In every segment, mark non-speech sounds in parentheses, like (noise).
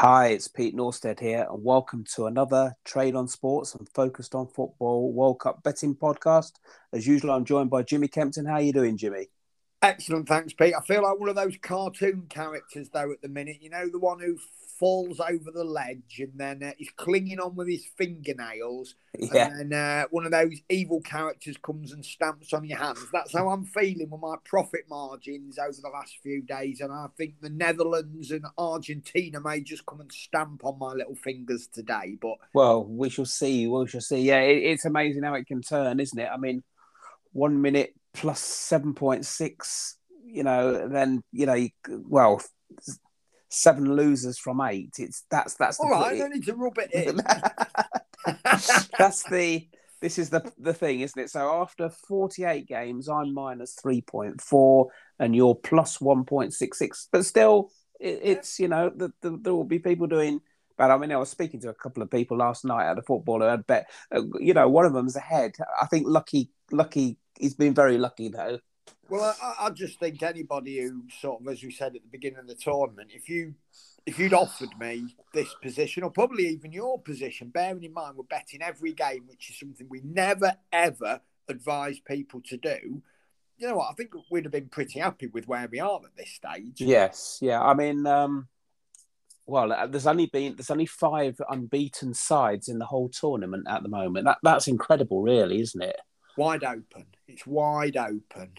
Hi, it's Pete Norstead here, and welcome to another Trade on Sports and Focused on Football World Cup betting podcast. As usual, I'm joined by Jimmy Kempton. How are you doing, Jimmy? Excellent, thanks, Pete. I feel like one of those cartoon characters, though, at the minute. You know, the one who falls over the ledge and then uh, he's clinging on with his fingernails. (laughs) Yeah. And then uh, one of those evil characters comes and stamps on your hands. That's how I'm feeling with my profit margins over the last few days. And I think the Netherlands and Argentina may just come and stamp on my little fingers today. But Well, we shall see. We shall see. Yeah, it, it's amazing how it can turn, isn't it? I mean, one minute plus seven point six. You know, then you know, well, seven losers from eight. It's that's that's the all right, I don't need to rub it in. (laughs) that's the this is the the thing, isn't it? So after 48 games, I'm minus 3.4 and you're plus 1.66. But still, it, it's you know the, the, there will be people doing. But I mean, I was speaking to a couple of people last night at the football who had bet. uh, You know, one of them's ahead. I think Lucky, Lucky, he's been very lucky though. Well, I, I just think anybody who sort of, as we said at the beginning of the tournament, if you if you'd offered me this position, or probably even your position, bearing in mind we're betting every game, which is something we never ever advise people to do. You know what? I think we'd have been pretty happy with where we are at this stage. Yes, yeah. I mean, um, well, uh, there's only been there's only five unbeaten sides in the whole tournament at the moment. That that's incredible, really, isn't it? Wide open. It's wide open.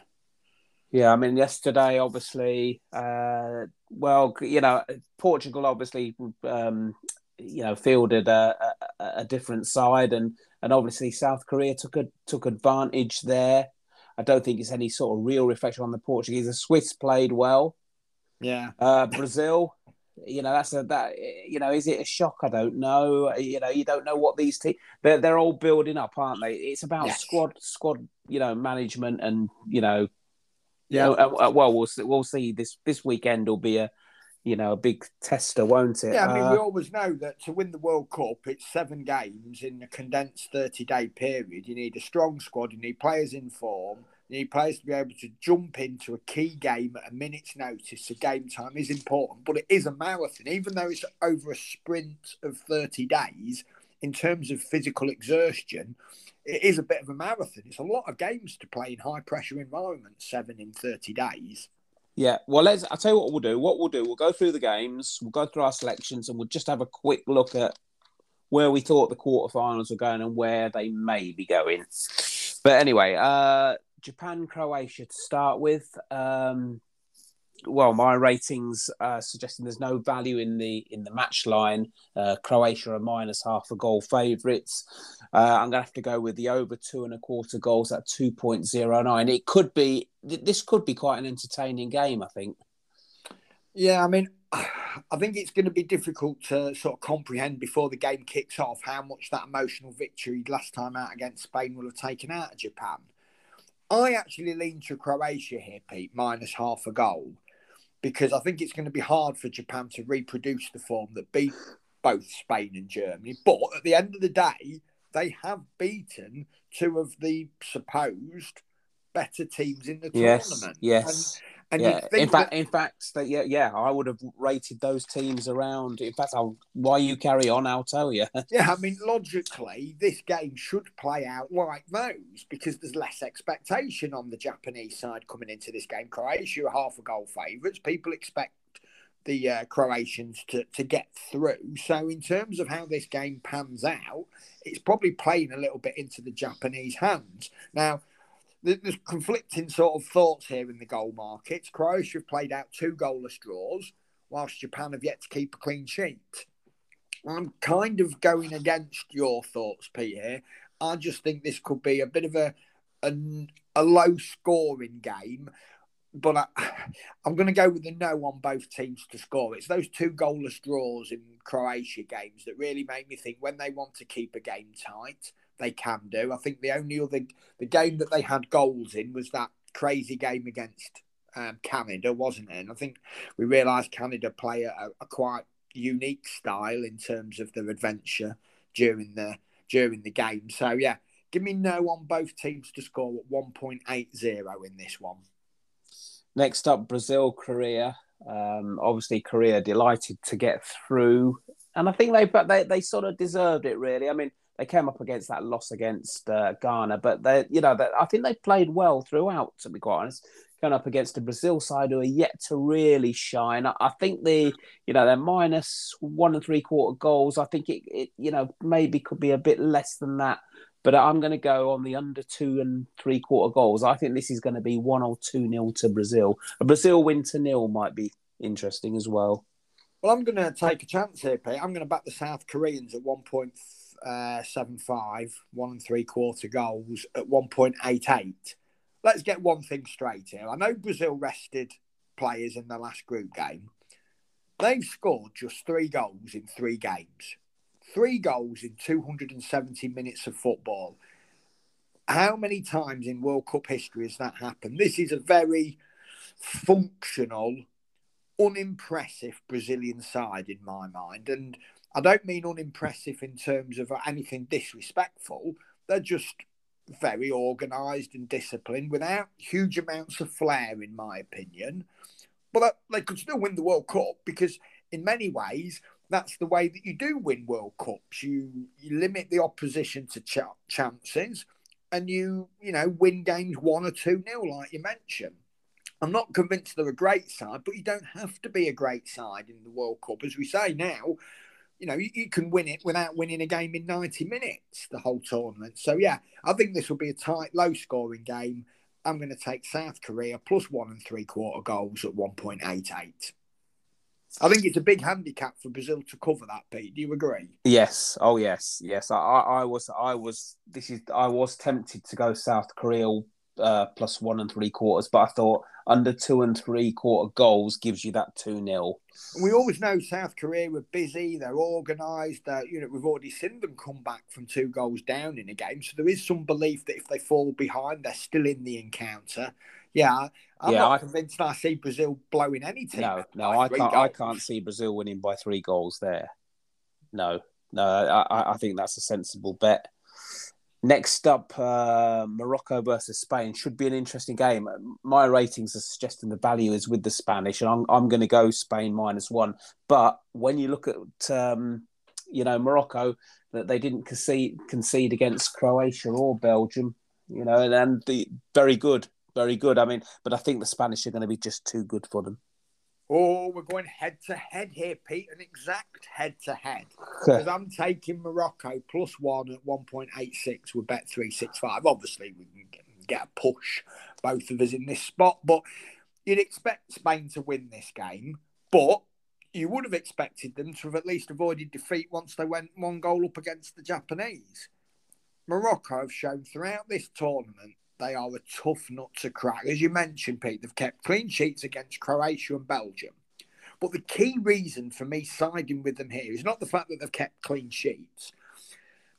Yeah, I mean, yesterday, obviously, uh, well, you know, Portugal obviously, um, you know, fielded a, a, a different side, and and obviously South Korea took a took advantage there. I don't think it's any sort of real reflection on the Portuguese. The Swiss played well. Yeah. Uh, Brazil, you know, that's a that you know, is it a shock? I don't know. You know, you don't know what these teams they're they're all building up, aren't they? It's about Yes. squad squad, you know, management and you know, Yeah. uh, uh, well, we'll see, we'll see. This this weekend will be a you know a big tester, won't it? Yeah, I mean, Uh, we always know that to win the World Cup, it's seven games in a condensed 30 day period. You need a strong squad, you need players in form, you need players to be able to jump into a key game at a minute's notice. So, game time is important, but it is a marathon, even though it's over a sprint of 30 days. In terms of physical exertion, it is a bit of a marathon. It's a lot of games to play in high pressure environments, seven in 30 days. yeah. Well, let's. I'll tell you what we'll do. What we'll do, we'll go through the games, we'll go through our selections, and we'll just have a quick look at where we thought the quarterfinals were going and where they may be going. But anyway, uh, Japan, Croatia to start with. Um, well, my ratings uh, suggesting there's no value in the in the match line. Uh, Croatia are minus half a goal favourites. Uh, I'm gonna have to go with the over two and a quarter goals at two point zero nine. It could be th- this could be quite an entertaining game. I think. Yeah, I mean, (sighs) I think it's going to be difficult to sort of comprehend before the game kicks off how much that emotional victory last time out against Spain will have taken out of Japan. I actually lean to Croatia here, Pete, minus half a goal, because I think it's going to be hard for Japan to reproduce the form that beat both Spain and Germany. But at the end of the day, they have beaten two of the supposed better teams in the Yes. tournament. Yes. And, and yeah. In fact, that- in fact, that yeah, yeah, I would have rated those teams around. In fact, I'll while you carry on, I'll tell you. (laughs) Yeah, I mean, logically, this game should play out like those because there's less expectation on the Japanese side coming into this game. Croatia are half a goal favourites. People expect the uh, Croatians to, to get through. So, in terms of how this game pans out, it's probably playing a little bit into the Japanese hands. Now, there's conflicting sort of thoughts here in the goal markets. Croatia have played out two goalless draws, whilst Japan have yet to keep a clean sheet. I'm kind of going against your thoughts, Pete. Here, I just think this could be a bit of a a, a low scoring game, but I, I'm going to go with the no on both teams to score. It's those two goalless draws in Croatia games that really make me think when they want to keep a game tight, they can do. I think the only other the game that they had goals in was that crazy game against um, Canada, wasn't it? And I think we realised Canada play a, a quite unique style in terms of their adventure during the during the game. So yeah, give me no on both teams to score at one point eight zero in this one. Next up, Brazil, Korea. Um, obviously, Korea delighted to get through, and I think they but they they sort of deserved it really. I mean, they came up against that loss against uh, Ghana, but they you know I think they played well throughout. To be quite honest, going up against the Brazil side who are yet to really shine. I, I think the you know they're minus one and three quarter goals. I think it, it you know maybe could be a bit less than that but I'm going to go on the under two and three quarter goals. I think this is going to be one or two nil to Brazil. A Brazil win to nil might be interesting as well. Well, I'm going to take a chance here, Pete. I'm going to back the South Koreans at Uh, 1.75, one and three quarter goals at 1.88. Let's get one thing straight here. I know Brazil rested players in the last group game. They've scored just three goals in three games three goals in 270 minutes of football. How many times in World Cup history has that happened? This is a very functional, unimpressive Brazilian side in my mind. And I don't mean unimpressive in terms of anything disrespectful. They're just very organised and disciplined without huge amounts of flair, in my opinion. But they could still win the World Cup because, in many ways, that's the way that you do win World Cups. You you limit the opposition to ch- chances, and you you know win games one or two nil, like you mentioned. I'm not convinced they're a great side, but you don't have to be a great side in the World Cup, as we say now. You know, you, you can win it without winning a game in 90 minutes, the whole tournament. So yeah, I think this will be a tight, low-scoring game. I'm going to take South Korea plus one and three quarter goals at 1.88. I think it's a big handicap for Brazil to cover that, Pete. Do you agree? Yes. Oh, yes. Yes. I, I was, I was, this is, I was tempted to go South Korea uh, plus one and three quarters, but I thought under two and three quarter goals gives you that 2 0. We always know South Korea were busy, they're organised. Uh, you know, we've already seen them come back from two goals down in a game. So there is some belief that if they fall behind, they're still in the encounter yeah, I'm yeah, not I, convinced I see Brazil blowing any team. No, no, I can't. Goals. I can't see Brazil winning by three goals there. No, no, I, I think that's a sensible bet. Next up, uh, Morocco versus Spain should be an interesting game. My ratings are suggesting the value is with the Spanish, and I'm, I'm going to go Spain minus one. But when you look at, um, you know, Morocco, that they didn't concede, concede against Croatia or Belgium, you know, and, and the very good very good. I mean, but I think the Spanish are going to be just too good for them. Oh, we're going head to head here, Pete. An exact head to head. Because I'm taking Morocco plus one at 1.86 with bet 365. Obviously, we can get, get a push, both of us in this spot. But you'd expect Spain to win this game. But you would have expected them to have at least avoided defeat once they went one goal up against the Japanese. Morocco have shown throughout this tournament they are a tough nut to crack. As you mentioned, Pete, they've kept clean sheets against Croatia and Belgium. But the key reason for me siding with them here is not the fact that they've kept clean sheets.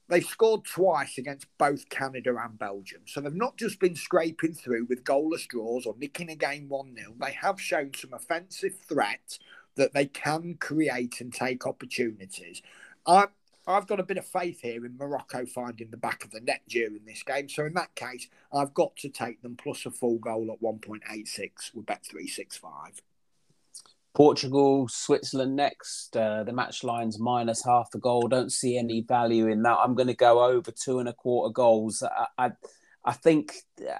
They've scored twice against both Canada and Belgium. So they've not just been scraping through with goalless draws or nicking a game 1 0. They have shown some offensive threat that they can create and take opportunities. I, I've got a bit of faith here in Morocco finding the back of the net during this game. So in that case, I've got to take them plus a full goal at 1.86 with bet 365. Portugal, Switzerland next. Uh, the match line's minus half the goal. Don't see any value in that. I'm going to go over two and a quarter goals. I, I, I think,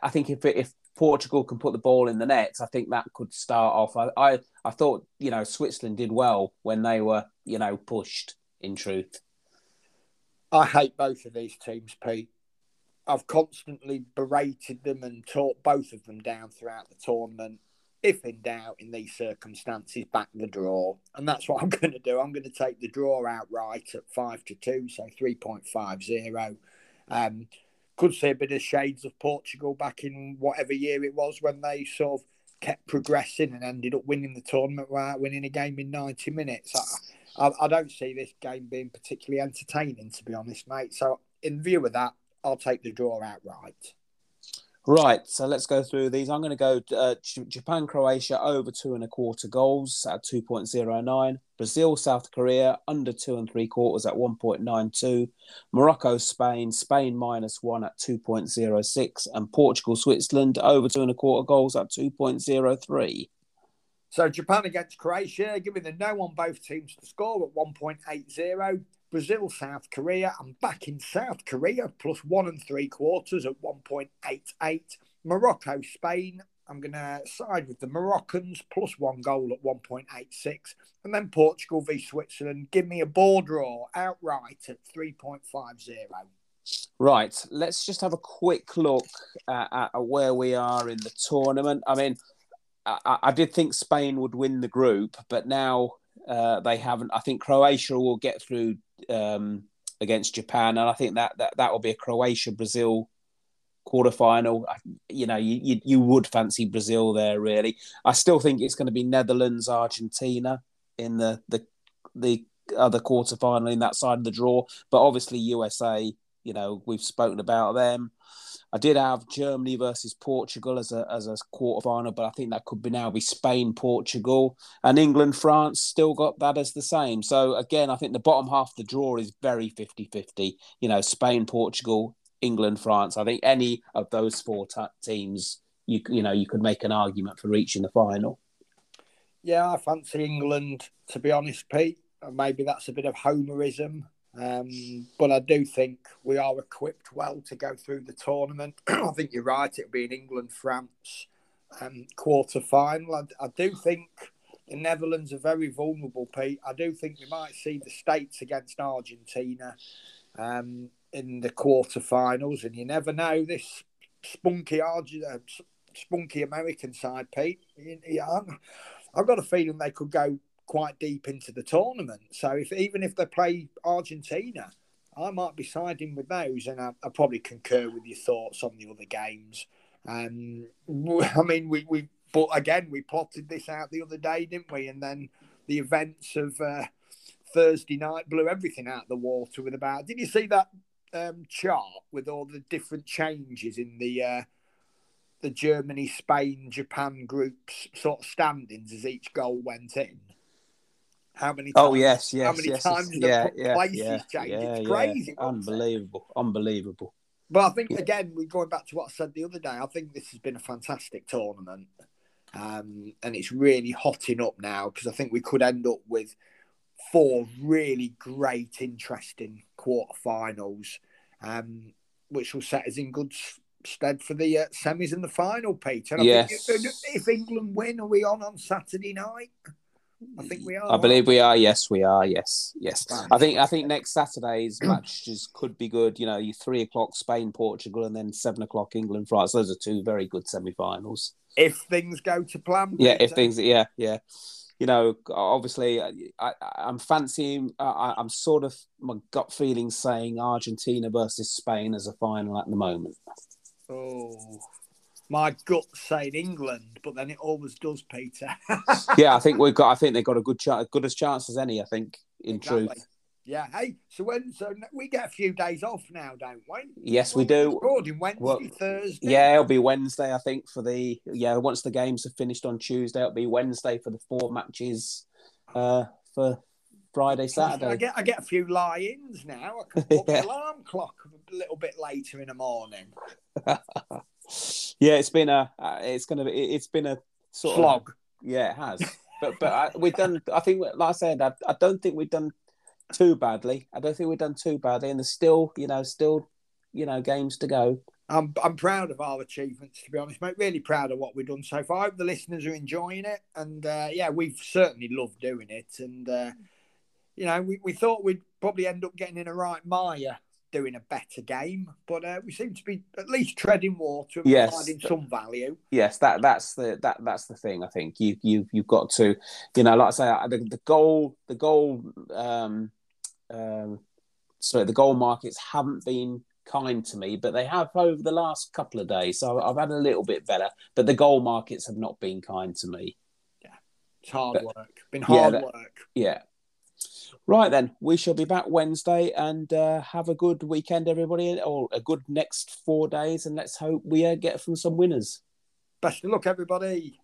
I think if if Portugal can put the ball in the nets, I think that could start off. I, I, I thought you know Switzerland did well when they were you know pushed. In truth. I hate both of these teams, Pete. I've constantly berated them and talked both of them down throughout the tournament. If in doubt, in these circumstances, back the draw. And that's what (laughs) I'm going to do. I'm going to take the draw outright at 5 to 2, so 3.50. Um, could see a bit of shades of Portugal back in whatever year it was when they sort of kept progressing and ended up winning the tournament without winning a game in 90 minutes. I, I, I don't see this game being particularly entertaining, to be honest, mate. So, in view of that, I'll take the draw outright. Right, so let's go through these. I'm going to go uh, Japan, Croatia over two and a quarter goals at 2.09. Brazil, South Korea under two and three quarters at 1.92. Morocco, Spain, Spain minus one at 2.06. And Portugal, Switzerland over two and a quarter goals at 2.03. So Japan against Croatia, giving the no on both teams to score at 1.80. Brazil, South Korea. I'm back in South Korea plus one and three quarters at 1.88. Morocco, Spain. I'm going to side with the Moroccans plus one goal at 1.86. And then Portugal v Switzerland. Give me a board draw outright at 3.50. Right, let's just have a quick look at where we are in the tournament. I mean, I, I, did think Spain would win the group, but now uh, they haven't. I think Croatia will get through um, against Japan, and I think that that, that will be a Croatia Brazil quarterfinal. You know, you, you, you would fancy Brazil there. Really, I still think it's going to be Netherlands Argentina in the the the other quarterfinal in that side of the draw, but obviously USA. You know, we've spoken about them. I did have Germany versus Portugal as a as a quarterfinal, but I think that could be now be Spain, Portugal, and England, France still got that as the same. So again, I think the bottom half of the draw is very 50-50. You know, Spain, Portugal, England, France. I think any of those four t- teams, you you know, you could make an argument for reaching the final. Yeah, I fancy England. To be honest, Pete, maybe that's a bit of homerism. Um, but I do think we are equipped well to go through the tournament. (clears throat) I think you're right. It'll be an England France um, quarter final. I, I, do think the Netherlands are very vulnerable, Pete. I do think we might see the States against Argentina um, in the quarter-finals, and you never know. This spunky, Argent, uh, spunky American side, Pete. Yeah, I've got a feeling they could go quite deep into the tournament. So if even if they play Argentina, I might be siding with those, and I, I probably concur with your thoughts on the other games. Um, (laughs) I mean, we, we but again we plotted this out the other day, didn't we? And then the events of uh, Thursday night blew everything out of the water with about. Did you see that um, chart with all the different changes in the uh, the Germany, Spain, Japan groups sort of standings as each goal went in? How many oh, times, oh yes yes how many yes, times the yeah, yeah, places yeah, changed yeah, it's crazy yeah. unbelievable it? unbelievable but i think again we're going back to what i said the other day i think this has been a fantastic tournament um, and it's really hotting up now because i think we could end up with four really great interesting quarterfinals um, which will set us in good stead for the uh, semis and the final peter and yes. if, if england win are we on on saturday night I think we are. I believe we are. Yes, we are. Yes, yes. I think I think next Saturday's (clears throat) matches could be good. You know, you three o'clock Spain Portugal and then seven o'clock England France. Those are two very good semi-finals. If things go to plan. Yeah, if things. Yeah, yeah. You know, obviously, I, am fancying. I, I'm sort of my gut feeling saying Argentina versus Spain as a final at the moment. Oh, my gut saying England, but then it always does, Peter. (laughs) yeah, I think we've got. I think they've got a good chance, good as chance as any. I think, in exactly. truth. Yeah. Hey, so when so we get a few days off now, don't we? Yes, we do. Recording Wednesday, well, Thursday. Yeah, it'll be Wednesday. I think for the yeah. Once the games are finished on Tuesday, it'll be Wednesday for the four matches. Uh, for Friday, Saturday. I get I get a few lie-ins now. I can put (laughs) yeah. the alarm clock a little bit later in the morning. (laughs) yeah, it's been a uh, it's gonna be it's been a sort slog. Of, yeah, it has. (laughs) but but I, we've done. I think, like I said, I, I don't think we've done too badly. I don't think we've done too badly, and there's still you know still you know games to go. I'm I'm proud of our achievements, to be honest, mate. Really proud of what we've done so far. I hope the listeners are enjoying it, and uh, yeah, we've certainly loved doing it. And uh, you know, we, we thought we'd probably end up getting in a right mire doing a better game, but uh, we seem to be at least treading water and yes. providing some value. Yes, that that's the that that's the thing. I think you you you've got to, you know, like I say, the, the goal the goal um um sorry the goal markets haven't been kind to me, but they have over the last couple of days. So I've had a little bit better, but the goal markets have not been kind to me. Yeah, it's hard but, work. Been hard yeah, that, work. Yeah, Right then, we shall be back Wednesday and uh, have a good weekend, everybody, or a good next four days, and let's hope we uh, get from some winners. Best of luck, everybody.